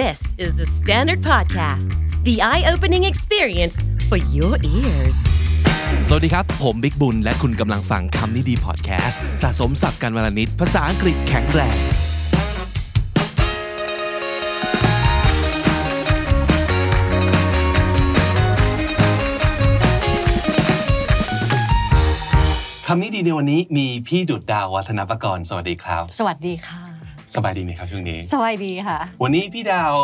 This is the Standard Podcast, the eye opening experience for your ears. สวัสดีครับ ผมบิ๊กบุญ และคุณกำลังฟังคำนี้ดีพอดแคสต์สะสมสับการวลนิดภาษาอังกฤษแข็งแรงคำนี้ดีในวันนี้มีพี่ดุดดาววัฒนประกรณ์สวัสดีครับ สวัสดีค่ะ สบายดีไหมครับช่วงนี้สวัสดีค่ะ วันนี้พี่ดาว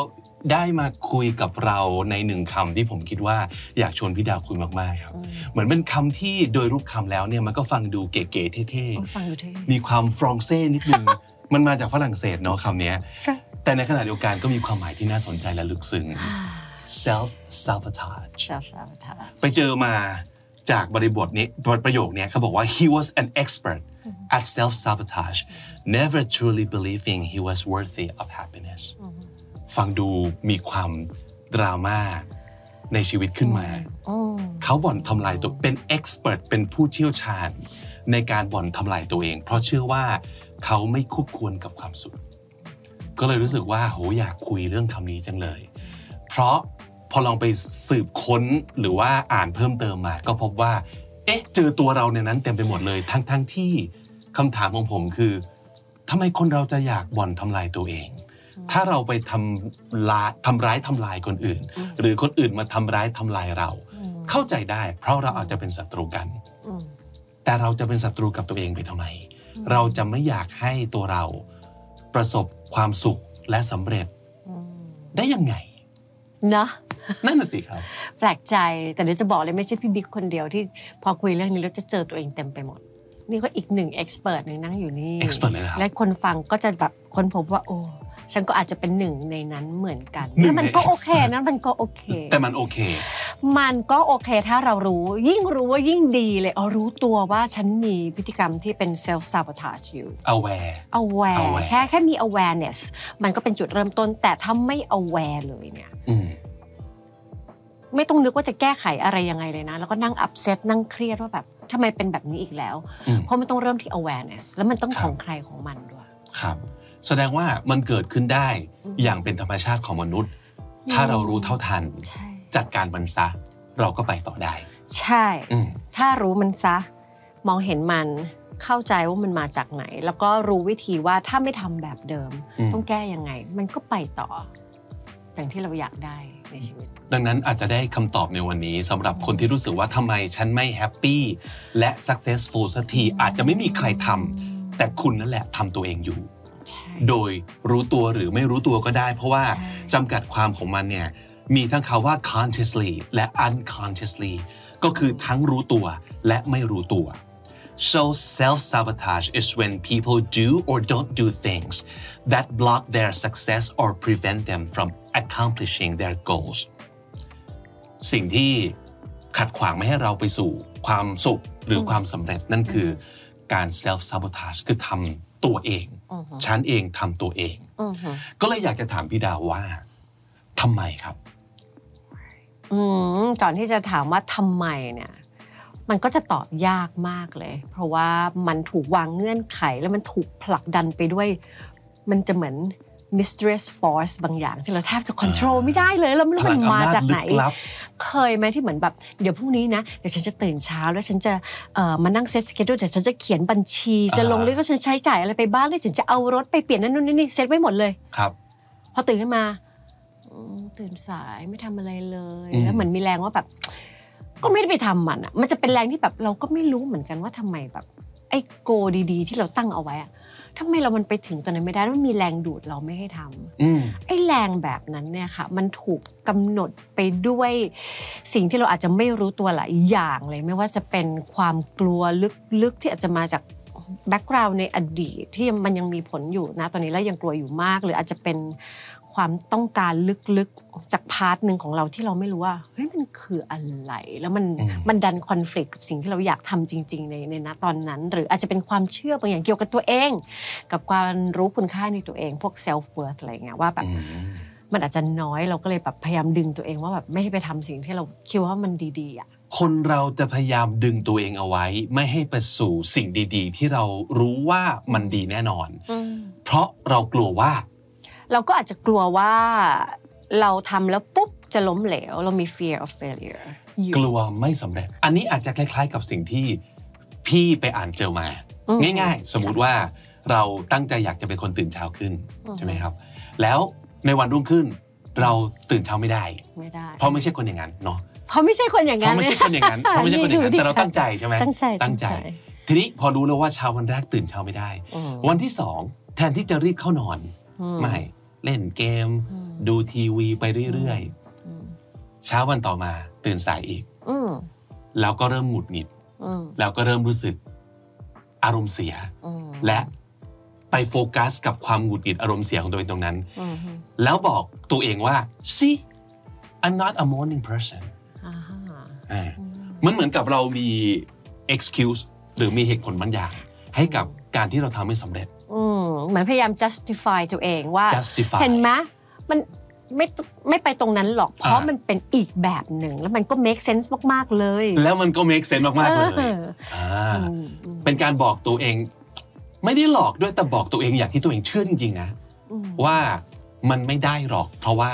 ได้มาคุยกับเราในหนึ่งคำที่ผมคิดว่าอยากชวนพี่ดาวคุยมากๆครับ เหมือนเป็นคำที่โดยรูปคำแล้วเนี่ยมันก็ฟังดูเก๋ๆเท่โอ้ยฟังดูเท่ๆมีความฟรองเซ่นิดนึงมันมาจากฝรั่งเศสเนาะคำเนี้ยใช่แต่ในขณะเดียวกันก็มีความหมายที่น่าสนใจและลึกซึ้ง self sabotage เซลฟ์ซาบทาไปเจอมา จากบริบทนี้ประโยคเนี้ยเขาบอกว่า he was an expert at self sabotage never truly believing he was worthy of happiness ฟังดูมีความดราม่าในชีวิตขึ้นมาอืมเขาบ่อนทำลายตัวเป็น expert เป็นผู้เชี่ยวชาญ ในการบ่อนทำลายตัวเอง เพราะเชื่อว่าเขาไม่คู่ควรกับความสุข ก็เลยรู้สึกว่าโหอยากคุยเรื่องคำนี้จังเลย เพราะ พอลองไปสืบค้นหรือว่าอ่านเพิ่มเติมมา ก็พบว่า เอ๊ะ เจอตัวเราในนั้นเต็มไปหมดเลยทั้งทั้งที่คำถามของผมคือทำไมคนเราจะอยากบ่อนทำลายตัวเอง ถ้าเราไปทำลายทำร้ายทำลายคนอื่น หรือคนอื่นมาทำร้ายทำลายเรา เข้าใจได้ เพราะเราอาจจะเป็นศัตรูกันอืมแต่เราจะเป็นศัตรูกับตัวเองไปทำไม เราจะไม่อยากให้ตัวเราประสบความสุขและสำเร็จอืมได้ยังไง นะนั่นน่ะสิครับ แปลกใจแต่เดี๋ยวจะบอกเลยไม่ใช่พี่บิ๊กคนเดียวที่พอคุยเรื่องนี้แล้วจะเจอตัวเองเต็มไปหมด นี่ก็อีกหนึ่งเอ็กซ์เพรสหนึ่งนั่งอยู่นี่ expert เลยเหรอครับและคนฟังก็จะแบบคนพบว่าโอ้ฉันก็อาจจะเป็นหนึ่งในนั้นเหมือนกันหนึ่งแล้วมันในก็โอเค expert นะมันก็โอเค แต่มันโอเค มันก็โอเคถ้าเรารู้ ยิ่งรู้ว่ายิ่งดีเลยอ๋อรู้ตัวว่าฉันมีพฤติกรรมที่เป็น self sabotage อยู่ aware aware aware แค่แค่มี awareness มันก็เป็นจุดเริ่มต้นแต่ถ้าไม่ aware เลยเนี่ยอืม ไม่ต้องนึกว่าจะแก้ไขอะไรยังไงเลยนะ แล้วก็นั่ง upset นั่งเครียดว่าแบบทำไมเป็นแบบนี้อีกแล้วอืมเพราะมันต้องเริ่มที่ awareness แล้วมันต้องครับของใครของมันด้วยครับ แสดงว่ามันเกิดขึ้นได้อืมอย่างเป็นธรรมชาติของมนุษย์ ถ้าเรารู้เท่าทันใช่จัดการมันซะ เราก็ไปต่อได้ ใช่อืมถ้ารู้มันซะ มองเห็นมันเข้าใจว่ามันมาจากไหน แล้วก็รู้วิธีว่าถ้าไม่ทำแบบเดิมอืมต้องแก้ยังไง มันก็ไปต่อ อย่างที่เราอยากได้ในชีวิต ดังนั้นอาจจะได้คำตอบในวันนี้สำหรับคนที่รู้สึกว่าทำไมฉันไม่ happy และ successful สักทีอาจจะไม่มีใครทำแต่คุณนั่นแหละทำตัวเองอยู่ใช่โดยรู้ตัวหรือไม่รู้ตัวก็ได้ เพราะว่าใช่จำกัดความของมันเนี่ยมีทั้งคาว่า consciously และ unconsciously ก็คือทั้งรู้ตัวและไม่รู้ตัว so self-sabotage is when people do or don't do things that block their success or prevent them from accomplishing their goals สิ่งที่ขัดขวางไม่ให้เราไปสู่ความสุขหรือความสำเร็จนั่นคือการ self sabotage คือทำตัวเองอือฮึฉันเองทำตัวเองอือฮึก็เลยอยากจะถามพี่ดาวว่าทำไมครับอืมก่อนที่จะถามว่าทำไมเนี่ย มันก็จะตอบยากมากเลย เพราะว่ามันถูกวางเงื่อนไขแล้วมันถูกผลักดันไปด้วย มันจะเหมือน mysterious force บางอย่างที่เราแทบจะ control ไม่ได้เลยแล้วมันพลัมังนอำมานาจจากไหนลึกลับเคยไหมที่เหมือนแบบเดี๋ยวพรุ่งนี้นะเดี๋ยวฉันจะตื่นเช้าแล้วฉันจะเอ่อมานั่ง set schedule เดี๋ยวฉันจะเขียนบัญชี จะลงอ่า list ว่าฉันใช้จ่ายอะไรไปบ้างแล้วฉันจะเอารถไปเปลี่ยนนั่นนู่นนี่เซตไว้หมดเลยครับ พอตื่นขึ้นมาอืมตื่นสายไม่ทำอะไรเลยอืมแล้วเหมือนมีแรงว่าแบบ ก็ไม่ได้ไปทำมันอะ มันจะเป็นแรงที่แบบเราก็ไม่รู้เหมือนกันว่าทำไมแบบ ไอ้โกดีๆ ที่เราตั้งเอาไว้อะทำไมเรามันไปถึงตอนนั้นไม่ได้แล้วมันมีแรงดูดเราไม่ให้ทำอืมไอ้แรงแบบนั้นเนี่ยค่ะ มันถูกกำหนดไปด้วยสิ่งที่เราอาจจะไม่รู้ตัวหลายอย่างเลย ไม่ว่าจะเป็นความกลัวลึกๆที่อาจจะมาจากbackground ในอดีตที่มันยังมีผลอยู่นะตอนนี้แล้วยังกลัวอยู่มาก หรืออาจจะเป็น ความต้องการลึกๆจาก part หนึ่งของเราที่เราไม่รู้ว่าเฮ้ยมันคืออะไร แล้วมันอืมมันดันคอน FLICT กับสิ่งที่เราอยากทำจริง ๆ ในในณตอนนั้น หรืออาจจะเป็นความเชื่อบางอย่างเกี่ยวกับตัวเอง กับการรู้คุณค่าในตัวเอง พวก self worth อะไรเงี้ยว่าแบบอืมมันอาจจะน้อยเราก็เลยแบบพยายามดึงตัวเองว่าแบบไม่ให้ไปทำสิ่งที่เราคิดว่ามันดีๆอะคนเราจะพยายามดึงตัวเองเอาไว้ ไม่ให้ไปสู่สิ่งดี ๆ ที่เรารู้ว่ามันดีแน่นอน เพราะเรากลัวว่า เราก็อาจจะกลัวว่าเราทำแล้วปุ๊บจะล้มเหลว เรามี fear of failure อยู่กลัวไม่สำเร็จ อันนี้อาจจะคล้าย ๆ กับสิ่งที่พี่ไปอ่านเจอมา อืม ง่าย ๆ สมมุติว่าเราตั้งใจอยากจะเป็นคนตื่นเช้าขึ้นอืมใช่ไหมครับ แล้วในวันรุ่งขึ้น เราตื่นเช้าไม่ได้ ไม่ได้ เพราะไม่ใช่คนอย่างนั้นเนาะเพราะไม่ใช่คนอย่างเพนั้นราะไม่ใช่คนอย่างนั้นเพราะไม่ใช่คนอย่างนั้นแต่เราตั้งใจใช่ไหม ตั้งใจตั้งใจ ทีนี้พอรู้แล้วว่าเช้าวันแรกตื่นเช้าไม่ได้ อืมวันที่สองแทนที่จะรีบเข้านอน อืไม่ เล่นเกมอืมดูทีวีไปเรื่อยอืมๆเช้าวันต่อมาตื่นสายอีกอืมแล้วก็เริ่มหงุดหงิดอืมแล้วก็เริ่มรู้สึกอารมณ์เสียอืมและไปโฟกัสกับความหงุดหงิดอารมณ์เสียของตัวเองตรงนั้นอืมแล้วบอกตัวเองว่า see I'm not a morning person อ่าฮะอ่าอืมมันเหมือนกับเรามี excuse หรือมีเหตุผลบางอย่าง ให้กับการที่เราทำไม่สำเร็จ อืมเหมือนพยายาม justify ตัวเองว่า justify เห็นไหมมันไม่ไม่ไปตรงนั้นหรอกเพราะอ่ามัมันเป็นอีกแบบหนึ่งแล้วมันก็ make sense มากๆเลย แล้วมันก็ make sense มากๆเลยอออ่าอืมอืมเป็นการบอกตัวเอง ไม่ได้หลอกด้วยแต่บอกตัวเองอย่างที่ตัวเองเชื่อจริงๆนะอืมว่ามันไม่ได้หรอก เพราะว่า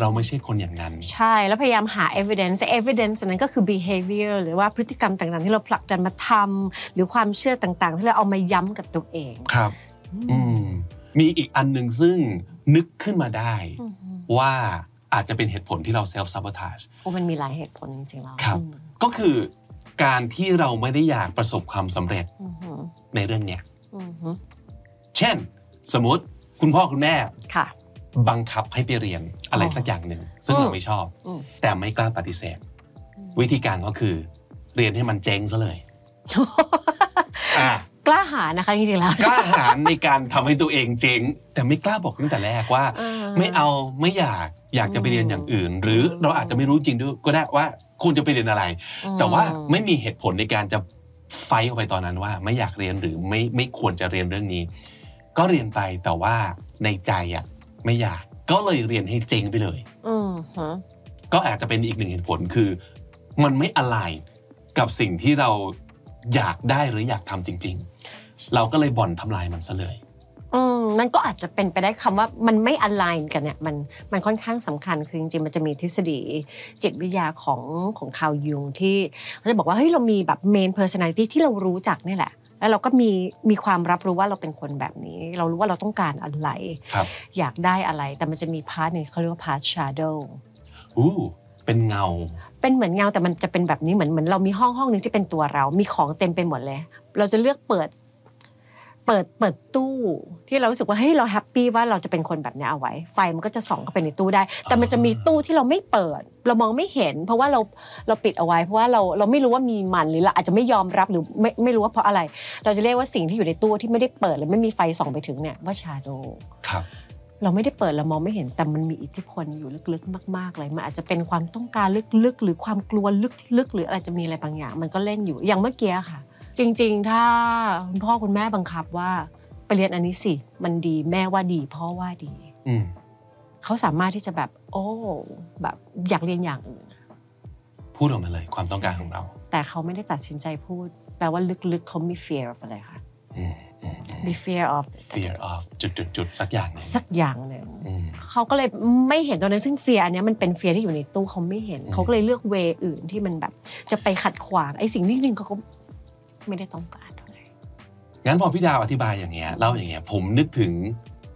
เราไม่ใช่คนอย่างนั้น ใช่แล้วพยายามหา evidence evidence นั้นก็คือ behavior หรือว่าพฤติกรรมต่างๆ ที่เราผลักดันมาทำหรือความเชื่อต่างๆ ที่เราเอามาย้ำกับตัวเองครับอืมมีอีกอันหนึ่งซึ่งนึกขึ้นมาได้อืมว่าอาจจะเป็นเหตุผลที่เรา self sabotage โอ้มันมีหลายเหตุผลจริงๆแล้วครับอืมก็คือการที่เราไม่ได้อยากประสบความสำเร็จอืมอืมในเรื่องเนี้ยอืมอืมเช่น สมมติคุณพ่อคุณแม่ค่ะ บังคับให้ไปเรียนอะไรอ๋อสักอย่างหนึ่งซึ่งอืมเราไม่ชอบอืมแต่ไม่กล้าปฏิเสธ วิธีการก็คือ เรียนให้มันเจ๊งซะเลยอะกล้าหาญนะคะจริงๆแล้วกล้าหาญในการทำให้ตัวเองเจ๊งแต่ไม่กล้าบอกตั้งแต่แรกว่าเออไม่เอาไม่อยากอยากจะไปเรียนอย่างอื่น หรือเราอาจจะไม่รู้จริงด้วยก็ได้ว่าคุณจะไปเรียนอะไรอืมแต่ว่าไม่มีเหตุผลในการจะไฟท์ออกไปตอนนั้นว่า ไม่อยากเรียนหรือไม่ไม่ควรจะเรียนเรื่องนี้ ก็เรียนไปแต่ว่าในใจอะ ไม่อยาก ก็เลยเรียนให้เจ๊งไปเลยอืมฮะก็อาจจะเป็นอีกหนึ่งเหตุผลคือ มันไม่อะไรกับสิ่งที่เราอยากได้หรืออยากทำจริง ๆ เราก็เลยบ่อนทำลายมันซะเลยอืมมันก็อาจจะเป็นไปได้คำว่ามันไม่ align กันเนี่ยมันมันค่อนข้างสำคัญคือจริงๆมันจะมีทฤษฎีจิตวิทยาของของคาร์ล ยุงที่เขาจะบอกว่าเฮ้ยเรามีแบบ main personality ที่เรารู้จักนี่แหละ แล้วเราก็มีมีความรับรู้ว่าเราเป็นคนแบบนี้ เรารู้ว่าเราต้องการอะไรครับอยากได้อะไรแต่มันจะมี part หนึ่งเขาเรียกว่าพาร์ท shadow อู้เป็นเงา เป็นเหมือนเงาแต่มันจะเป็นแบบนี้เหมือนเหมือนเรามีห้องห้องหนึ่งที่เป็นตัวเรา มีของเต็มไปหมดเลย เราจะเลือกเปิด เปิดเปิดตู้ที่เรารู้สึกว่าเฮ้ยเราแฮปปี้ว่าเราจะเป็นคนแบบนี้เอาไว้ ไฟมันก็จะส่องเข้าไปในตู้ได้ แต่มันจะมีตู้ที่เราไม่เปิด เรามองไม่เห็น เพราะว่าเราเราปิดเอาไว้ เพราะว่าเราเราไม่รู้ว่ามีมันหรือเราอาจจะไม่ยอมรับหรือไม่ไม่รู้ว่าเพราะอะไร เราจะเรียกว่าสิ่งที่อยู่ในตู้ที่ไม่ได้เปิดหรือไม่มีไฟส่องไปถึงเนี่ยว่าชาโดครับเราไม่ได้เปิดเรามองไม่เห็นแต่มันมีอิทธิพลอยู่ลึกๆ มาก ๆ เลยมันอาจจะเป็นความต้องการลึกๆ หรือความกลัวลึกๆ หรืออะไรจะมีอะไรบางอย่าง มันก็เล่นอยู่อย่างเมื่อกี้ค่ะ จริงๆ ถ้าคุณพ่อคุณแม่บังคับว่าไปเรียนอันนี้สิ มันดีแม่ว่าดีพ่อว่าดีอืมเขาสามารถที่จะแบบ โอ้ แบบอยากเรียนอย่างอื่นพูดออกมาเลยความต้องการของเรา แต่เขาไม่ได้ตัดสินใจพูด แปลว่าลึกๆเขามี fear of อะไรคะอืมอืมอืมมี fear of fear of จุดจุดจุดๆๆสักอย่างหนึ่งสักอย่างหนึ่งอืมเขาก็เลยไม่เห็นตรงนั้นซึ่งเฟียอันเนี้ยมันเป็นเฟียที่อยู่ในตู้เขาไม่เห็นอืมเขาก็เลยเลือกเวย์อื่นที่มันแบบ จะไปขัดขวางไอ้สิ่งที่จริงๆเขาก็ ไม่ได้ต้องการเท่าไหร่งั้นพอพี่ดาวอธิบายอย่างเงี้ยเล่าอย่างเงี้ยผมนึกถึง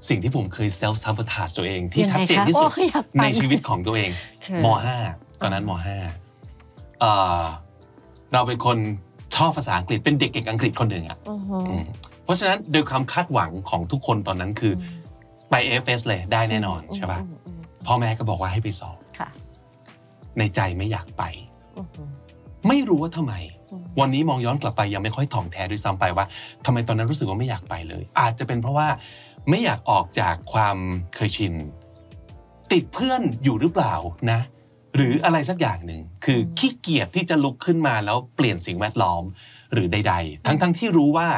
สิ่งที่ผมเคย self sabotage ตัวเองที่ยังไงชัดเจนที่สุดคะโอ้อยากฟังในชีวิตของตัวเองคือม .5 ตอนนั้นม .5 เอ่อเราเป็นคนชอบภาษาอังกฤษเป็นเด็กเก่งอังกฤษคนหนึ่งอะอือฮึอืมเพราะฉะนั้นโดยความคาดหวังของทุกคนตอนนั้นคืออไป AFS เลยได้แน่นอนใช่ป่ะอืมอืมพ่อแม่ก็บอกว่าให้ไปสอบค่ะในใจไม่อยากไปอือฮึไม่รู้ว่าทำไมอืม วันนี้มองย้อนกลับไปยังไม่ค่อยถ่องแท้ด้วยซ้ำไปว่าทำไมตอนนั้นรู้สึกว่าไม่อยากไปเลย อาจจะเป็นเพราะว่าไม่อยากออกจากความเคยชิน ติดเพื่อนอยู่หรือเปล่านะ หรืออะไรสักอย่างหนึ่งคือขี้เกียจที่จะลุกขึ้นมาแล้วเปลี่ยนสิ่งแวดล้อมหรือใด ๆ ทั้งๆที่รู้ว่า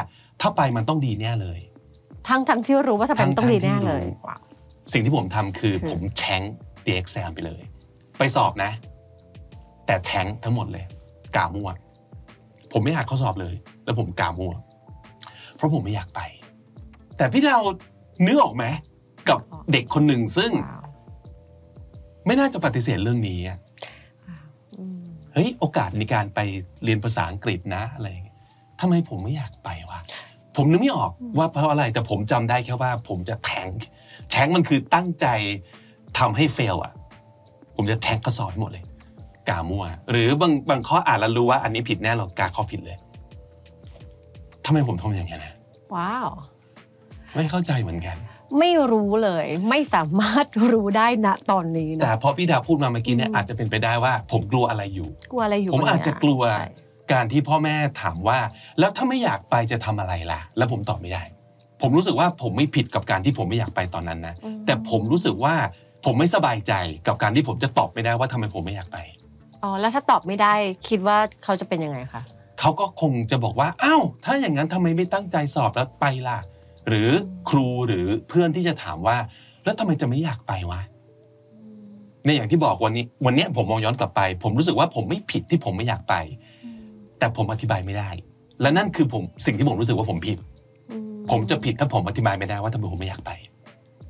ถ้าไปมันต้องดีแน่เลย ทั้งทั้งที่รู้ว่าทำไมมันต้องดีแน่เลยทั้งๆที่รู้สิ่งที่ผมทำคือคือผมแทง the exam ไปเลย ไปสอบนะ แต่แทงทั้งหมดเลย กามั่ว ผมไม่อ่านข้อสอบเลย แล้วผมกามั่วเพราะผมไม่อยากไป แต่พี่เรานึกออกไหมกับเด็กคนหนึ่งซึ่งว้าวไม่น่าจะปฏิเสธเรื่องนี้อะอืมเฮ้ยโอกาสในการไปเรียนภาษาอังกฤษนะอะไรอย่างเงี้ยทำไมผมไม่อยากไปวะผมนึกไม่ออกว่าเพราะอะไร แต่ผมจำได้แค่ว่า ผมจะแทงแทงมันคือตั้งใจทำให้เฟลอะ ผมจะแทงข้อสอบให้หมดเลย กามั่วหรือบางบางข้ออ่านแล้วรู้ว่าอันนี้ผิดแน่เรากาข้อผิดเลยทำไมผมทำอย่างนี้นนะว้าว ไม่เข้าใจเหมือนกัน ไม่รู้เลยไม่สามารถรู้ได้ณตอนนี้แต่นะพอพี่ดาพูดมาเมื่อกี้เนี่ยอืมอาจจะเป็นไปได้ว่า ผมกลัวอะไรอยู่ กลัวอะไรอยู่ ผมบงอาจจะย่งกลัวใช่การที่พ่อแม่ถามว่า แล้วถ้าไม่อยากไปจะทำอะไรล่ะ แล้วผมตอบไม่ได้ ผมรู้สึกว่าผมไม่ผิดกับการที่ผมไม่อยากไปตอนนั้นนะอืมแต่ผมรู้สึกว่าผมไม่สบายใจกับการที่ผมจะตอบไม่ได้ว่าทำไมผมไม่อยากไป อ๋อแล้วถ้าตอบไม่ได้คิดว่าเขาจะเป็นยังไงคะเขาก็คงจะบอกว่าอ้าวถ้าอย่างนั้นทำไมไม่ตั้งใจสอบแล้วไปล่ะ หรือครูหรือเพื่อนที่จะถามว่า แล้วทำไมจะไม่อยากไปวะในอย่างที่บอกวันนี้ วันเนี้ยผมมองย้อนกลับไป ผมรู้สึกว่าผมไม่ผิดที่ผมไม่อยากไป แต่ผมอธิบายไม่ได้ และนั่นคือผมสิ่งที่ผมรู้สึกว่าผมผิดอืผมจะผิดถ้าผมอธิบายไม่ได้ว่าทำไมผมไม่อยากไป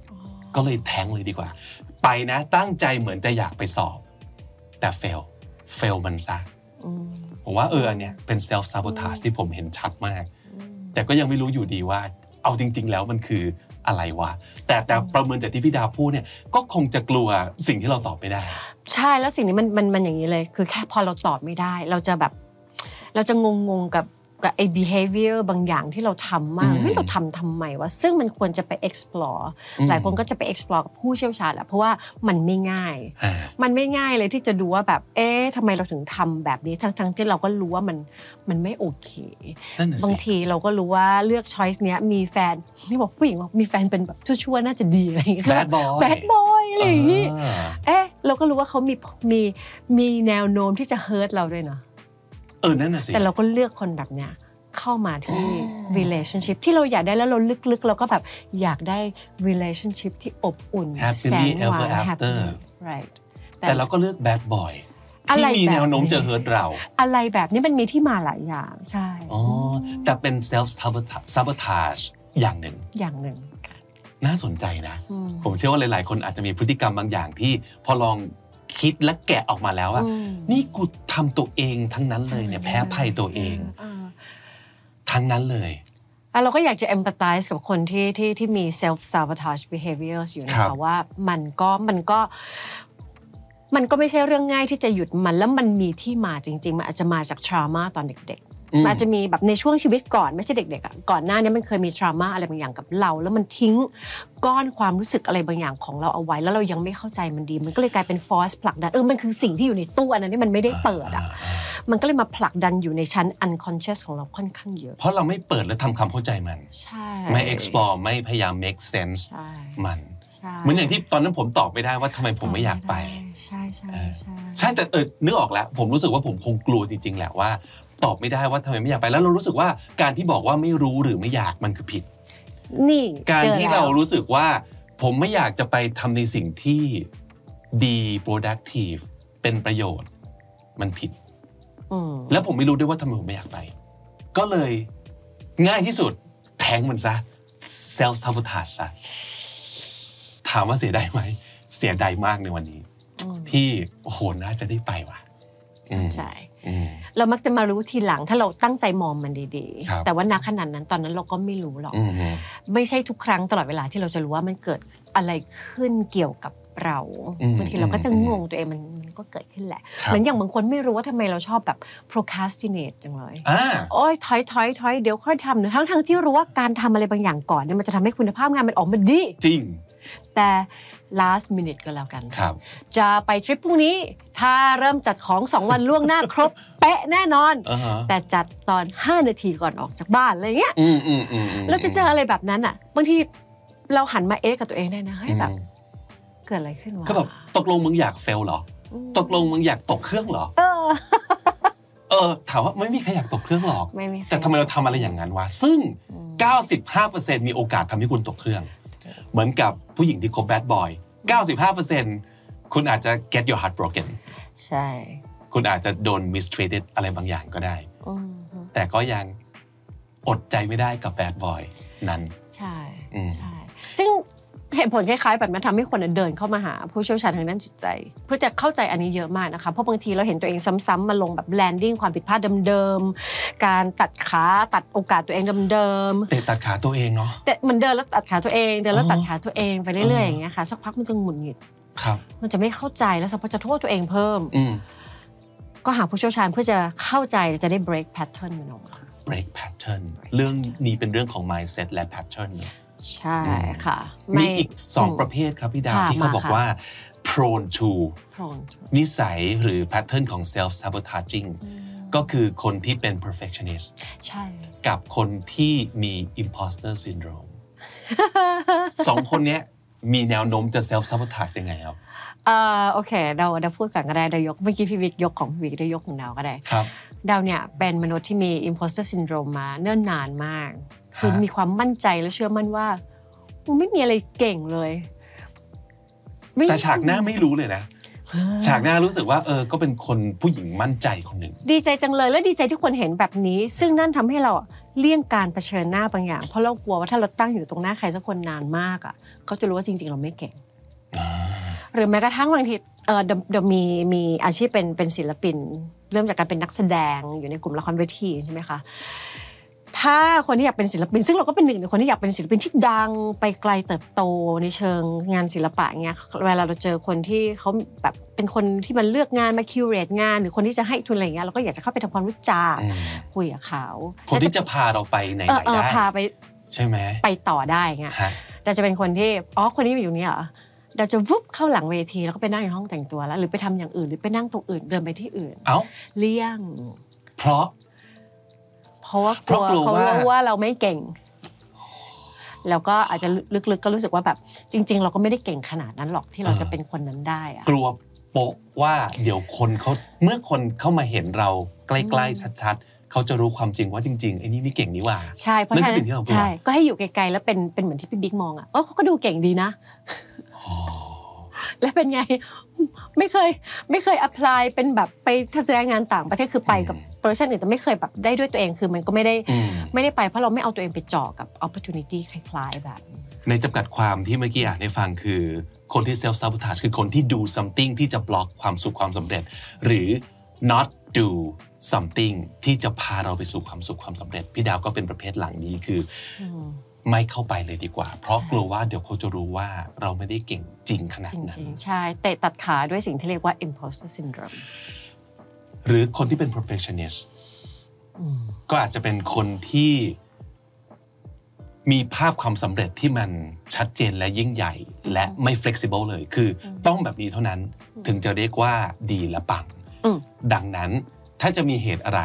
อ๋อก็เลยแทงเลยดีกว่า ไปนะตั้งใจเหมือนจะอยากไปสอบ แต่ fail fail มันซะอืมผมว่าเอออันเนี้ยเป็น self sabotage ที่ผมเห็นชัดมากอืมแต่ก็ยังไม่รู้อยู่ดีว่า เอาจริง ๆ แล้วมันคืออะไรวะ แต่แต่ประเมินจากที่พี่ดาวพูดเนี่ยก็คงจะกลัวสิ่งที่เราตอบไม่ได้ ใช่แล้วสิ่งนี้มันมันมันอย่างนี้เลย คือแค่พอเราตอบไม่ได้ เราจะแบบ เราจะงงงๆกับ กับไอ้ behavior บางอย่างที่เราทำมากอืมเฮ้ยเราทำทำไมวะซึ่งมันควรจะไป explore อืมหลายคนก็จะไป explore กับผู้เชี่ยวชาญแหละเพราะว่ามันไม่ง่ายอ่ามันไม่ง่ายเลยที่จะดูว่าแบบเอ๊ะทำไมเราถึงทำแบบนี้ทั้งทั้งที่เราก็รู้ว่ามันมันไม่โอเคนั่นน่ะบางสิทีเราก็รู้ว่าเลือกช้อยส์เนี้ยมีแฟนที่บอกผู้หญิงว่ามีแฟนเป็นแบบชั่วๆน่าจะดีอะไรอย่างเงี้ย bad boy แบดบอยอะไรอย่างงี้อ่าเอ๊ะเราก็รู้ว่าเขามีมีมีแนวโน้มที่จะเฮิร์ตเราด้วยเนาะ เออนั่นน่ะสิแต่เราก็เลือกคนแบบเนี้ยเข้ามาที่อ๋อ relationship ที่เราอยากได้แล้วเราลึกๆ เราก็แบบอยากได้ relationship ที่อบอุ่น Happily แสนหวาน ever after happy right แต่เราก็เลือก bad boy อะที่ไรมีแบบแนวโน้มนี้จะเฮิร์ตเรา อะไรแบบนี้มันมีที่มาหลายอย่างใช่อ๋อแต่เป็น self sabotage sabotage อย่างหนึ่งอย่างหนึ่งน่าสนใจนะอืมผมเชื่อว่าหลาย ๆ คนอาจจะมีพฤติกรรมบางอย่างที่พอลอง คิดและแกะออกมาแล้วว่าอืมนี่กูทำตัวเองทั้งนั้นเลยเนี่ยแพ้ภัยตัวเองอ่าทั้งนั้นเลยอะเราก็อยากจะ empathize กับคนที่ที่ที่มี self sabotage behaviors อยู่นะครัคะบว่ามันก็มันก็มันก็ไม่ใช่เรื่องง่ายที่จะหยุดมันแล้วมันมีที่มาจริง ๆ มันอาจจะมาจาก trauma ตอนเด็กอืๆ มมันอาจจะมีแบบในช่วงชีวิตก่อนไม่ใช่เด็กๆอะก่อนหน้านี้มันเคยมี trauma อะไรบางอย่างกับเรา แล้วมันทิ้งก้อนความรู้สึกอะไรบางอย่างของเราเอาไว้ แล้วเรายังไม่เข้าใจมันดี มันก็เลยกลายเป็น force ผลักดันเออมันคือสิ่งที่อยู่ในตู้อันนั้นที่มันไม่ได้เปิดอะามันก็เลยมาผลักดันอยู่ในชั้น unconscious ของเราค่อนข้างเยอะ เพราะเราไม่เปิดและทำความเข้าใจมันใช่ไม่ explore ไม่พยายาม make sense ใช่มันใช่เหมือนอย่างที่ตอนนั้นผมตอบไม่ได้ว่าทำไมผมไม่อยากไป ใช่ใช่เออใช่ใช่แต่เออนึกออกแล้ว ผมรู้สึกว่าผมคงกลัวจริงๆแหละว่า ตอบไม่ได้ว่าทำไมไม่อยากไปแล้วเรารู้สึกว่าการที่บอกว่าไม่รู้หรือไม่อยากมันคือผิด นี่การจอที่แล้วเรารู้สึกว่า ผมไม่อยากจะไปทำในสิ่งที่ดี productive เป็นประโยชน์ มันผิดอืมแล้วผมไม่รู้ด้วยว่าทำไมผมไม่อยากไป ก็เลยง่ายที่สุดแทงมันซะ self sabotage ซะถามว่าเสียดายไหม เสียดายมากในวันนี้อืมที่โอ้โหน่าจะได้ไปว่ะอืมใช่อืม เรามักจะมารู้ทีหลังถ้าเราตั้งใจมองมันดีครับๆแต่ว่าณขนาดนั้นตอนนั้นเราก็ไม่รู้หรอกอืมไม่ใช่ทุกครั้งตลอดเวลาที่เราจะรู้ว่ามันเกิดอะไรขึ้นเกี่ยวกับเราอืมบางทีเราก็จะอืมงงตัวเองมันมันก็เกิดขึ้นแหละครับเหมือนอย่างบางคนไม่รู้ว่าทำไมเราชอบแบบ procrastinate จังเลยอ่าโอ้ยถอยถอยถอยเดี๋ยวค่อยทำนะทั้งทั้งที่รู้ว่าการทำอะไรบางอย่างก่อนเนี่ยมันจะทำให้คุณภาพงานมันออกมาดี จริง แต่ last minute ก็แล้วกันครับจะไปทริปพรุ่งนี้ถ้าเริ่มจัดของ 2 วันล่วงหน้าครบ เป๊ะแน่นอนอ่าฮะแต่จัดตอน 5 นาทีก่อนออกจากบ้านอะไรเงี้ยอืมอืมอืมอืมเราจะเจออะไรแบบนั้นอะบางทีเราหันมาเอ๊ะกับตัวเองได้นะเฮ้ยแบบอืมเกิดอะไรขึ้นวะก็แบบตกลงมึงอยากเฟลเหรออืมตกลงมึงอยากตกเครื่องเหรอเออเออถามว่าไม่มีใครอยากตกเครื่องหรอกไม่มีใครแต่ทำไมเราทำอะไรอย่างนั้นวะ ซึ่งอืม95%มีโอกาสทำให้คุณตกเครื่อง เหมือนกับผู้หญิงที่คบแบดบอย 95%คุณอาจจะ get your heart broken ใช่ คุณอาจจะโดน mistreated อะไรบางอย่างก็ได้อืมแต่ก็ยังอดใจไม่ได้กับแบดบอยนั้น ใช่อืมใช่ ซึ่ง เหตุผลคล้ายๆแบบมันทำให้คนน่ะเดินเข้ามาหา ผู้เชี่ยวชาญทางด้านจิตใจ เพื่อจะเข้าใจอันนี้เยอะมากนะคะเพราะบางทีเราเห็นตัวเองซ้ำๆมาลงแบบแลนดิ้งความผิดพลาดเดิมๆการตัดขาตัดโอกาสตัวเองเดิมเตะตัดขาตัวเองเนาะๆแต่มันเดินแล้วตัดขาตัวเองเดินแล้วอ๋อตัดขาตัวเองไปเรื่อยๆอย่างเงี้ยค่ะสักพักมันจะหงุดหงิดครับมันจะไม่เข้าใจแล้วสักพักจะโทษตัวเองเพิ่มอืมก็หาผู้เชี่ยวชาญเพื่อจะเข้าใจจะได้ break pattern มันออกมา break pattern เรื่องนี้เป็นเรื่องของ mindset และ pattern เนอะ ใช่ค่ะ มีอีกสองมประเภทครับพี่ดาวค่ะที่เขามาบอกค่ะว่า prone to prone to นิสัยหรือ pattern ของ self sabotaging ก็คือคนที่เป็น perfectionist ใช่ กับคนที่มี imposter syndrome สองคนเนี้ยมีแนวโน้มจะ self sabotage ยังไงครับเอ่อโอเคเดาเดาพูดก่อนก็ได้เดายกเมื่อกี้พี่วิกยกของพี่วิกได้ยกของดาวก็ได้ครับดาวเนี่ยเป็นมนุษย์ที่มี imposter syndrome มาเนิ่นนานมาก คือฮะมีความมั่นใจและเชื่อมั่นว่ากูไม่มีอะไรเก่งเลยไม่แต่ฉากหน้าไม่รู้เลยนะฉากหน้ารู้สึกว่าเออก็เป็นคนผู้หญิงมั่นใจคนหนึ่งดีใจจังเลยและดีใจที่คนเห็นแบบนี้ ซึ่งนั่นทำให้เราอะเลี่ยงการเผชิญหน้าบางอย่าง เพราะเรากลัวว่าถ้าเราตั้งอยู่ตรงหน้าใครสักคนนานมากอะเขาจะรู้ว่าจริง ๆ เราไม่เก่งหรือแม้กระทั่งบางทีเออเดยวเดยวมีมีอาชีพเป็นเป็นศิลปิน เริ่มจากการเป็นนักแสดงอยู่ในกลุ่มละครเวทีใช่ไหมคะ ถ้าคนที่อยากเป็นศิลปิน ซึ่งเราก็เป็นหนึ่งในคนที่อยากเป็นศิลปินที่ดังไปไกลเติบโตในเชิงงานศิลปะเงี้ยเวลาเราเจอคนที่เขาแบบเป็นคนที่มันเลือกงานมาคิวเรตงาน หรือคนที่จะให้ทุนอะไรเงี้ยเราก็อยากจะเข้าไปทำความรู้จักอืมคุยกับเขาคนที่จะพาเราไปไหนเออไหนเออได้พาไปใช่ไหมไปต่อได้เงี้ยฮะเราจะเป็นคนที่อ๋อคนนี้อยู่นี่เหรอเราจะวุบเข้าหลังเวทีแล้วก็ไปนั่งในห้องแต่งตัวแล้ว หรือไปทำอย่างอื่นหรือไปนั่งตรงอื่นเดินไปที่อื่น เอ้าเลี่ยง เพราะเพ ราะว่ากเพราะกลัวเพราะว่าว่าเราไม่เก่ง แล้วก็อาจจะลึกๆก็รู้สึกว่าแบบ จริง ๆ เราก็ไม่ได้เก่งขนาดนั้นหรอกที่เราจะเป็นคนนั้นได้อะกลัวโปะว่าเดี๋ยวคนเขาเมื่อคนเข้ามาเห็นเราใกล้ๆชัดๆเขาจะรู้ความจริงว่าจริงๆไอ้นี่ไม่เก่งนี่หว่าใช่เพราะนั่นคือฉะสิ่งที่เรากลัวใช่ก็ให้อยู่ไกลๆแล้วเป็นเป็นเหมือนที่พี่บิ๊กมองอะเออเขาก็ดูเก่งดีนะ แล้วเป็นไง ไม่เคยไม่เคย apply เป็นแบบไปแสดงงานต่างประเทศคือไปกับโปรดักชันอื่นแต่ไม่เคยแบบได้ด้วยตัวเองคือมันก็ไม่ได้อืมไม่ได้ไปเพราะเราไม่เอาตัวเองไปเจาะกับ opportunity คล้ายๆแบบนี้ในจำกัดความที่เมื่อกี้อ่านให้ฟังคือ คนที่ self sabotage คือคนที่ do something ที่จะบล็อกความสุขความสำเร็จ หรือ not do something ที่จะพาเราไปสู่ความสุขความสำเร็จ พี่ดาวก็เป็นประเภทหลังนี้คืออม ไม่เข้าไปเลยดีกว่า เพราะใช่กลัวว่าเดี๋ยวเขาจะรู้ว่าเราไม่ได้เก่งจริงขนาดจนั้นริงๆใช่เตะตัดขาด้วยสิ่งที่เรียกว่า imposter syndrome หรือคนที่เป็น perfectionist อืมก็อาจจะเป็นคนที่มีภาพความสำเร็จที่มันชัดเจนและยิ่งใหญ่ และไม่ flexible เลย คืออต้องแบบนี้เท่านั้นถึงจะเรียกว่าดีและปังอืมดังนั้นถ้าจะมีเหตุอะไร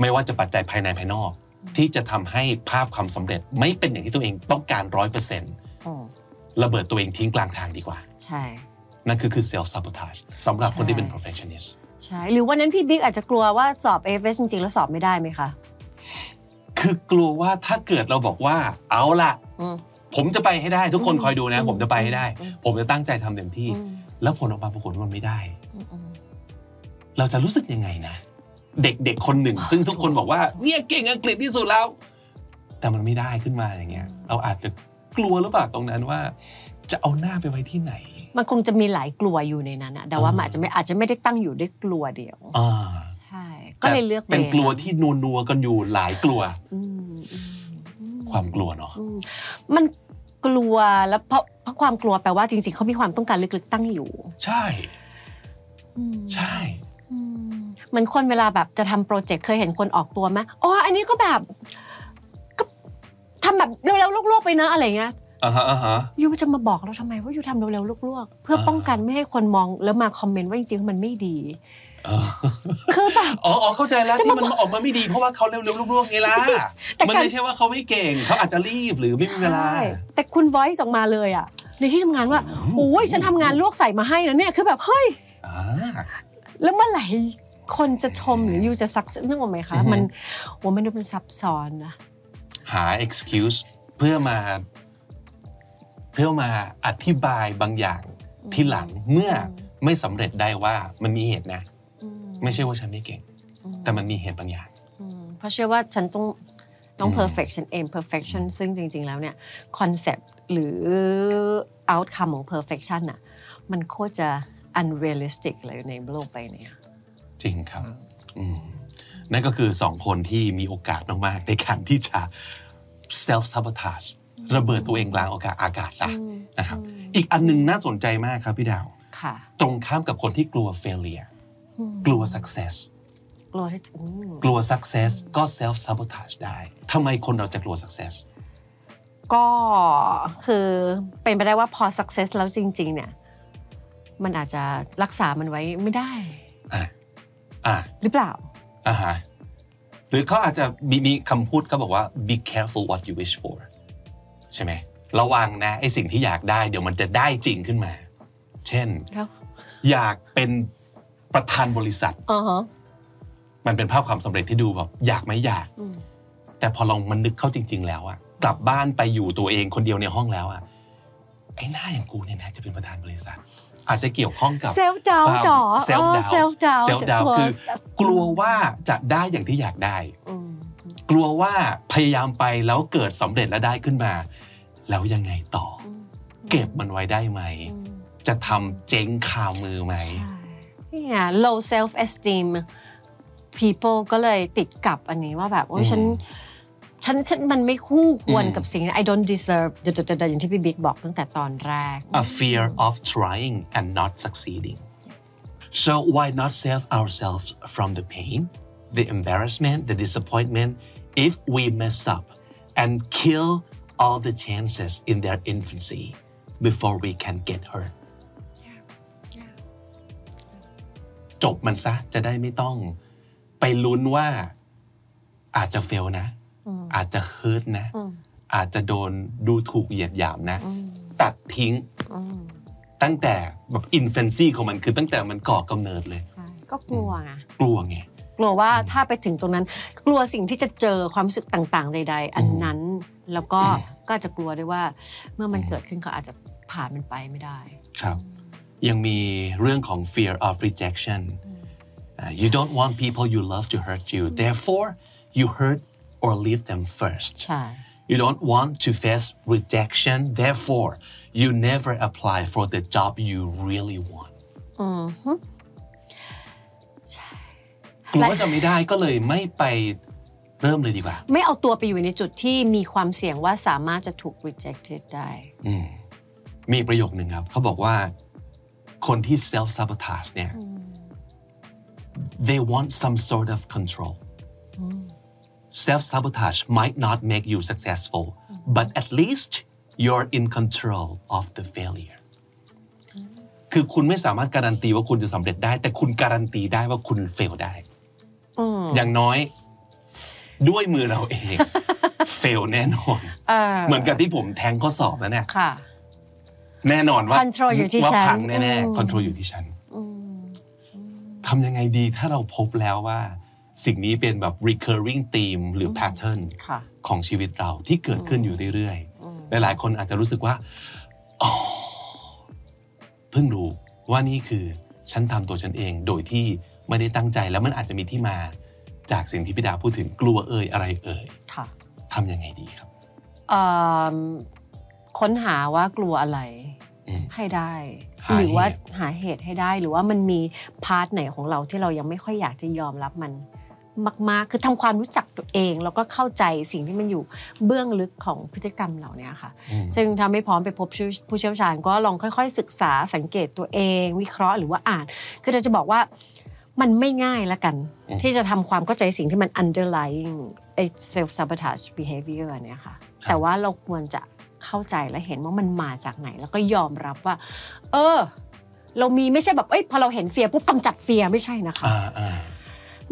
ไม่ว่าจะปัจจัยภายในภายนอก ที่จะทำให้ภาพความสำเร็จไม่เป็นอย่างที่ตัวเองต้องการร้อยเปอร์เซ็นต์อืมระเบิดตัวเองทิ้งกลางทางดีกว่า ใช่ นั่นคือคือ self sabotage สำหรับคนที่เป็นใช่ perfectionist ใช่ หรือวันนั้นพี่บิ๊กอาจจะกลัวว่าสอบ a f s จริงๆ แล้วสอบไม่ได้ไหมคะ คือกลัวว่าถ้าเกิดเราบอกว่า เอาล่ะอืมผมจะไปให้ได้ทุกคนอืมคอยดูนะอืมผมจะไปให้ได้อืมผมจะตั้งใจทำเต็มที่อืมแล้วผลออกมาปรากฏว่ามันไม่ได้อืมอืมเราจะรู้สึกยังไงนะ เด็กๆคนหนึ่ง ซึ่งทุกคนบอกว่าเนี่ยเก่งอังกฤษที่สุดแล้ว แต่มันไม่ได้ขึ้นมาอย่างเงี้ย เราอาจจะกลัวหรือเปล่าตรงนั้นว่า จะเอาหน้าไปไว้ที่ไหน มันคงจะมีหลายกลัวอยู่ในนั้นอะแต่ว่าอ่ามัมันอาจจะไม่อาจจะไม่ได้ตั้งอยู่ด้วยกลัวเดียวอ่าใช่ก็เลยเลือกเป็นกลัวนั้นที่นัวนัวๆกันอยู่หลายกลัวอืมอืมอืมความกลัวเนาะอืมมันกลัวแล้วเพราะเพราะความกลัวแปลว่าจริง ๆเขามีความต้องการลึกๆตั้งอยู่ ใช่อืมใช่อืม เหมือนคนเวลาแบบจะทำโปรเจกต์เคยเห็นคนออกตัวไหมอ๋ออันนี้ก็แบบก็ทำแบบเร็วๆลวกๆไปนะอะไรเงี้ยอ่าฮะอ่าฮะยูจะมาบอกเราทำไมว่ายูทำเร็วๆลวกๆเพื่อป้องกันไม่ให้คนมองแล้วมาคอมเมนต์ว่าจริงๆมันไม่ดีเออคือแบบอ๋ออ๋อเข้าใจแล้วจะที่มามันออกมาไม่ดีเพราะว่าเขาเร็วๆลวกๆไงล่ะแต่มันการไม่ใช่ว่าเขาไม่เก่งเขาอาจจะรีบหรือไม่มีเวลาใช่แต่คุณ voice ออกมาเลยอะในที่ทำงานว่าโอ้ยฉันทำงานลวกใส่มาให้นะเนี่ยคือแบบเฮ้ยอ่า แล้วเมื่อไหร่คนจะชมหรือยูจะซักซ์นึกออกไหมคะอือฮึมันโอ้มันดูเป็นซับซ้อนนะหา excuse เพื่อมาเพื่อมาอธิบายบางอย่างที่หลังเมื่อไม่สำเร็จได้ว่ามันมีเหตุนะอืไม่ใช่ว่าฉันไม่เก่งอืแต่มันมีเหตุบางอย่างอืมเพราะเชื่อว่าฉันต้องต้องอืม perfection aim perfection ซึ่งจริง ๆ แล้วเนี่ย concept หรือ outcome ของ perfection น่ะมันโคตรจะ unrealistic เลยในโลกใบเนี้ยจริงครับอืมนั่นก็คือสองคนที่มีโอกาสมาก ๆ ในการที่จะ self sabotage ระเบิดตัวเองกลางอากาศอากาศซะนะครับ อีกอันหนึงน่าสนใจมากครับพี่ดาวค่ะตรงข้ามกับคนที่กลัว failure กลัว success กลัวที่จะอืมกลัว success ก็ self sabotage ได้ทำไมคนเราจะกลัว success ก็คือเป็นไปได้ว่าพอ success แล้วจริง ๆ เนี่ย มันอาจจะรักษามันไว้ไม่ได้อะอะหรือเปล่าอ่าฮะหรือเขาอาจจะมีมีคำพูดเขาบอกว่า be careful what you wish for ใช่ไหมระวังนะไอสิ่งที่อยากได้เดี๋ยวมันจะได้จริงขึ้นมา เช่นแล้วอยากเป็นประธานบริษัทอ๋อฮะมันเป็นภาพความสำเร็จที่ดูแบบอยากไหมอยากอืมแต่พอลองมันนึกเข้าจริง ๆ แล้วอะกลับบ้านไปอยู่ตัวเองคนเดียวในห้องแล้วอะไอ้หน้าอย่างกูเนี่ยนะจะเป็นประธานบริษัท อาจจะเกี่ยวข้องกับเซลฟ์ดาวความหรอ self doubt เซลฟ์ดาว self doubt คือกลัวว่าจะได้อย่างที่อยากได้มกลัวว่าพยายามไปแล้วเกิดสำเร็จและได้ขึ้นมา แล้วยังไงต่อ เก็บมันไว้ได้ไหมอืมจะทำเจ๊งคามือไหมใช่เนี่ย low self esteem people ก็เลยติดกับอันนี้ว่าแบบโอ้ยอืมฉัน ฉันฉันมันไม่คู่ควรอืมกับสิ่งนี้ I don't deserve เดดๆๆอย่างที่พี่บิ๊กบอกตั้งแต่ตอนแรก a fear of trying and not succeeding so why not save ourselves from the pain the embarrassment the disappointment if we mess up and kill all the chances in their infancy before we can get hurt จบมันซะจะได้ไม่ต้อง ไปลุ้นว่าอาจจะเฟลนะ อาจจะเฮิร์ตนะอืมอาจจะโดนดูถูกเหยียดหยามนะอืมตัดทิ้งอืมตั้งแต่แบบอินเฟนซี่ของมันคือตั้งแต่มันก่อกำเนิดเลยใช่ก็กลัวไงกลัวไงกลัวว่าถ้าไปถึงตรงนั้น กลัวสิ่งที่จะเจอความรู้สึกต่างๆ ใด ๆ อันนั้นแล้วก็ก็อาจจะกลัวด้วยว่า เมื่อมันเกิดขึ้นเขาอาจจะผ่านมันไปไม่ได้ ครับ ยังมีเรื่องของ fear of rejection Uh, you don't want people you love to hurt you therefore you hurt or leave them first ใช่ you don't want to face rejection therefore you never apply for the job you really want อืมฮึกลัวว่าจะไม่ได้ก็เลยไม่ไปเริ่มเลยดีกว่า ไม่เอาตัวไปอยู่ในจุดที่มีความเสี่ยงว่าสามารถจะถูก rejected ได้อืมมีประโยคหนึ่งครับ เขาบอกว่าคนที่ self sabotage เนี่ย they want some sort of control self sabotage might not make you successful but at least you're in control of the failure คือคุณไม่สามารถการันตีว่าคุณจะสำเร็จได้ แต่คุณการันตีได้ว่าคุณเฟลได้อืมอย่างน้อย ด้วยมือเราเองเฟลแน่นอนเออเหมือนกับที่ผมแทงข้อสอบแล้วเนี่ยค่ะแน่นอนว่า Control อยู่ที่ว่าฉันพังแน่อืมๆ control อยู่ที่ฉันอืมทำยังไงดีถ้าเราพบแล้วว่า สิ่งนี้เป็นแบบ recurring theme หรือ pattern ค่ะของชีวิตเราที่เกิดขึ้นอยู่เรื่อยอืมๆหลายๆ คนอาจจะรู้สึกว่าอ๋อเพิ่งรู้ว่านี่คือ ฉันทำตัวฉันเองโดยที่ไม่ได้ตั้งใจแล้วมันอาจจะมีที่มาจากสิ่งที่พี่ดาพูดถึงกลัวเอ่ยอะไรเอ่ยค่ะทำยังไงดีครับเอิ่มค้นหาว่ากลัวอะไรอืมให้ได้หาหรือว่าเหตุหาเหตุให้ได้หรือว่ามันมีพาร์ทไหนของเราที่เรายังไม่ค่อยอยากจะยอมรับมัน มากๆ คือทำความรู้จักตัวเอง แล้วก็เข้าใจสิ่งที่มันอยู่เบื้องลึกของพฤติกรรมเหล่านี้ค่ะอืมซึ่งถ้าไม่พร้อมไปพบผู้เชี่ยวชาญ ก็ลองค่อย ๆ ศึกษาสังเกตตัวเอง วิเคราะห์หรือว่าอ่าน คือเราจะบอกว่ามันไม่ง่ายละกันอืมที่จะทำความเข้าใจสิ่งที่มัน underlying ไอ้ self sabotage behavior อันเนี่ยค่ะ แต่ว่าเราควรจะเข้าใจและเห็นว่ามันมาจากไหน แล้วก็ยอมรับว่า เออ เรามีไม่ใช่แบบเอ้ยพอเราเห็นเฟียร์ปุ๊บกำจัดเฟียร์ไม่ใช่นะคะอ่าอ่า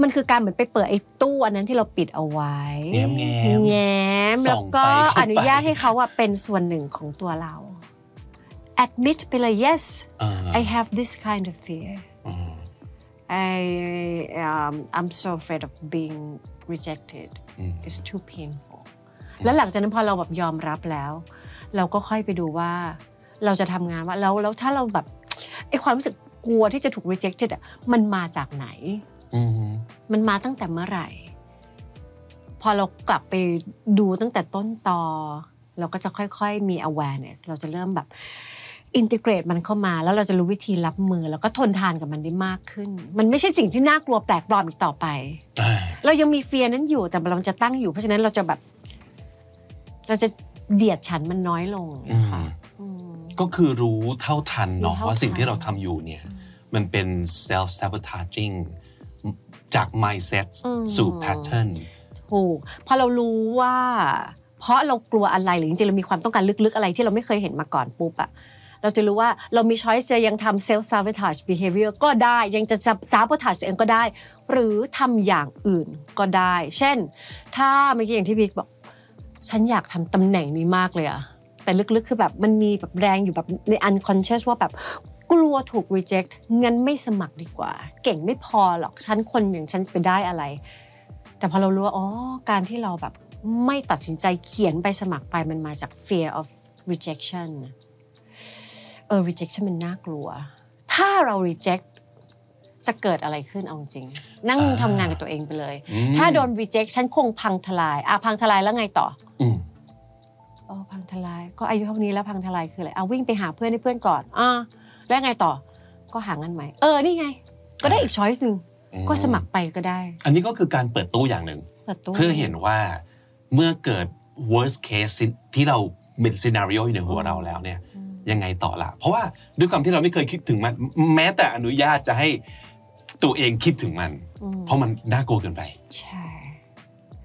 มันคือการเหมือนไปเปิดไอ้ตู้อันนั้นที่เราปิดเอาไว้แง้มๆแง้มส่แล้อวงก็ไฟเข้าไปอนุญาตให้เขาอะเป็นส่วนหนึ่งของตัวเรา admit ไปเลย yes อ่า I have this kind of fear อืม I um, I'm so afraid of being rejected อืม it's too painful แล้วหลังจากนั้นพอเราแบบยอมรับแล้ว เราก็ค่อยไปดูว่าเราจะทำงานว่าแล้วแล้วถ้าเราแบบไอความรู้สึกกลัวที่จะถูก rejected อะมันมาจากไหนอื มมันมาตั้งแต่เมื่อไหร่ พอเรากลับไปดูตั้งแต่ต้นตอ เราก็จะค่อยๆมี awareness เราจะเริ่มแบบอินทิเกรตมันเข้ามาแล้วเราจะรู้วิธีรับมือแล้วก็ทนทานกับมันได้มากขึ้น มันไม่ใช่สิ่งที่น่ากลัวแปลกปลอมอีกต่อไปอ่าเรายังมีเฟียนั้นอยู่แต่เราจะตั้งอยู่ เพราะฉะนั้นเราจะแบบ เราจะเดียดฉันมันน้อยลงอืมค่ะอืมก็คือรู้เท่าทันเนาะรู้เท่าว่าสิ่งทันที่เราทำอยู่เนี่ย มันเป็น self sabotaging จาก mindset สู่ pattern ถูกพอเรารู้ว่า เพราะเรากลัวอะไรหรือจริงๆเรามีความต้องการลึกๆอะไรที่เราไม่เคยเห็นมาก่อนปุ๊บอะเราจะรู้ว่าเรามีช้อยส์จะยังทำ self sabotage behavior ก็ได้ยังจะ sabotage ตัวเองก็ได้ หรือทำอย่างอื่นก็ได้ เช่น ถ้าเมื่อกี้อย่างที่บิ๊กบอก ฉันอยากทำตำแหน่งนี้มากเลยอะแต่ลึกๆคือแบบมันมีแบบแรงอยู่แบบใน unconscious ว่าแบบ กลัวถูก reject งั้นไม่สมัครดีกว่า เก่งไม่พอหรอกฉันคนอย่างฉันจะไปได้อะไร แต่พอเรารู้ว่าอ๋อการที่เราแบบไม่ตัดสินใจเขียนไปสมัครไปมันมาจาก fear of rejection เออ rejection มันน่ากลัว ถ้าเรา reject จะเกิดอะไรขึ้นเอาจริง นั่งอ่าทำงานกับตัวเองไปเลยอืมถ้าโดน reject ฉันคงพังทลายอะพังทลายแล้วไงต่ออืมอ๋อพังทลาย ก็อายุเท่านี้แล้วพังทลายคืออะไรเอาวิ่งไปหาเพื่อนให้เพื่อนก่อนอ่า แล้วไงต่อก็หางานใหม่ เออนี่ไง ก็ได้อีกช้อยส์หนึ่งก็สมัครไปก็ได้ อันนี้ก็คือการเปิดตู้อย่างหนึ่งเปิดตู้เพื่อเห็นว่าเมื่อเกิด worst case ที่เราเป็น scenario อยู่ในหัวเราแล้วเนี่ยอืมยังไงต่อละเพราะว่าด้วยความที่เราไม่เคยคิดถึงมัน แม้แต่อนุญาตจะให้ตัวเองคิดถึงมันอืมเพราะมันน่ากลัวเกินไปใช่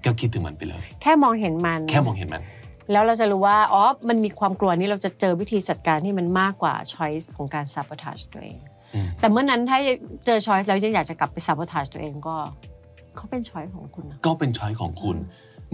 ก็คิดถึงมันไปเลย แค่มองเห็นมัน แค่มองเห็นมัน แล้วเราจะรู้ว่าอ๋อมันมีความกลัวนี้เราจะเจอวิธีจัดการที่มันมากกว่า choice ของการ sabotage ตัวเองอืมแต่เมื่อนั้นถ้าเจอ choice แล้วยังอยากจะกลับไป sabotage ตัวเองก็เขาเป็น choice ของคุณนะก็เป็นช้อยของคุณ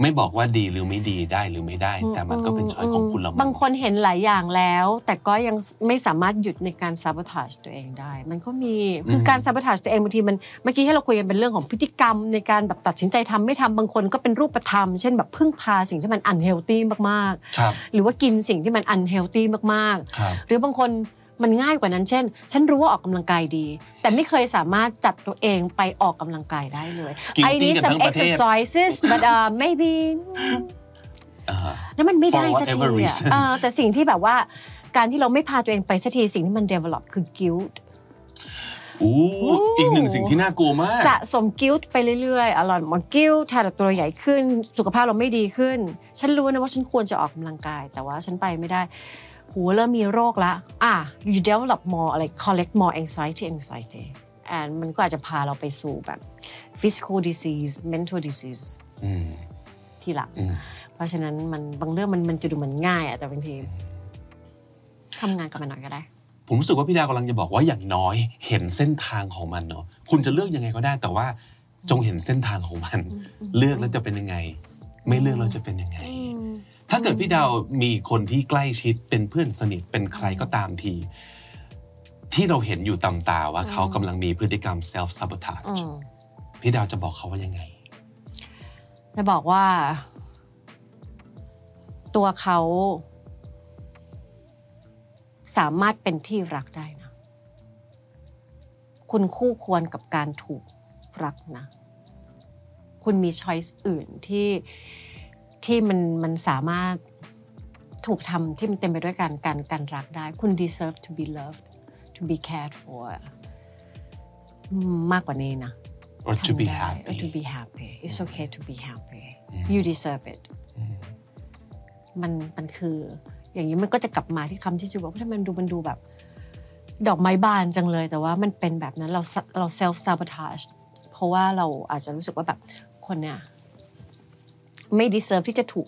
ไม่บอกว่าดีหรือไม่ดีได้หรือไม่ได้ แต่มันก็เป็นช้อยของคุณละมั้บางคนเห็นหลายอย่างแล้ว แต่ก็ยังไม่สามารถหยุดในการ sabotage ตัวเองได้ มันก็มีคือการ sabotage ตัวเองบางทีมันเมื่อกี้ที่เราคุยกันเป็นเรื่องของพฤติกรรม ในการแบบตัดสินใจทำไม่ทำบางคนก็เป็นรูปธรรม เช่นแบบพึ่งพาสิ่งที่มัน unhealthy มากครับๆหรือว่ากินสิ่งที่มัน unhealthy มากๆครับหรือบางคน มันง่ายกว่านั้นเช่น ฉันรู้ว่าออกกำลังกายดี แต่ไม่เคยสามารถจัดตัวเองไปออกกำลังกายได้เลย Guilty I need กัน some ทั้งประเทศ exercises but uh, maybe อ่าแล้วมันไม่ได้ For สักที whatever อะ reason เออแต่สิ่งที่แบบว่าการที่เราไม่พาตัวเองไปสักทีสิ่งที่มัน develop คือ guilt อู้อีกหนึ่งสิ่งที่น่ากลัวมาก สะสม guilt ไปเรื่อยๆอร่อยมัน guilt ถ้าตัวเราใหญ่ขึ้น สุขภาพเราไม่ดีขึ้น ฉันรู้นะว่าฉันควรจะออกกำลังกาย แต่ว่าฉันไปไม่ได้ หูเริ่มมีโรคละอะ you develop more อะไร collect more anxiety anxiety and มันก็อาจจะพาเราไปสู่แบบ physical disease mental disease อืมทีหลังอืมเพราะฉะนั้นมันบางเรื่องมันมันจะดูเหมือนง่ายอะแต่บางทีทำงานกับมันหน่อยก็ได้ ผมรู้สึกว่าพี่ดาวกำลังจะบอกว่าอย่างน้อย เห็นเส้นทางของมันเนาะคุณจะเลือกยังไงก็ได้ แต่ว่าจงเห็นเส้นทางของมัน เลือกแล้วจะเป็นยังไง ไม่เลือกแล้วจะเป็นยังไง ถ้าเกิดพี่ดาวมีคนที่ใกล้ชิดเป็นเพื่อนสนิทเป็นใครก็ตามที ที่เราเห็นอยู่ตามตาว่าเขากำลังมีพฤติกรรม self อื sabotage มพี่ดาวจะบอกเขาว่ายังไง จะบอกว่า ตัวเขา สามารถเป็นที่รักได้นะ คุณคู่ควรกับการถูกรักนะ คุณมีช้อยส์อื่นที่ ที่มันมันสามารถถูกทำที่มันเต็มไปด้วยการการการรักได้ คุณ deserve to be loved to be cared for อืมมากกว่านี้นะ or to be ทำได้ happy to be happy it's okay to be happy อืม you deserve it อืมมันมันคืออย่างนี้มันก็จะกลับมาที่คำที่จูบอกว่าถ้ามันดูมันดูแบบ ดอกไม้บานจังเลย แต่ว่ามันเป็นแบบนั้นเราเรา self sabotage เพราะว่าเราอาจจะรู้สึกว่าแบบคนเนี่ย ไม่ดีเซิร์ฟที่จะถูก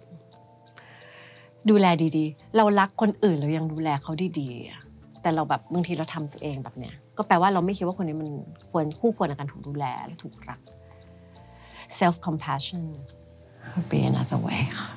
ดูแลดีๆ เรารักคนอื่นเรายังดูแลเขาดีๆ แต่เราแบบบางทีเราทำตัวเองแบบเนี้ยก็แปลว่าเราไม่คิดว่าคนนี้มันควรคู่ควรในการถูกดูแลและถูกรัก self compassion would be another way ค่ะ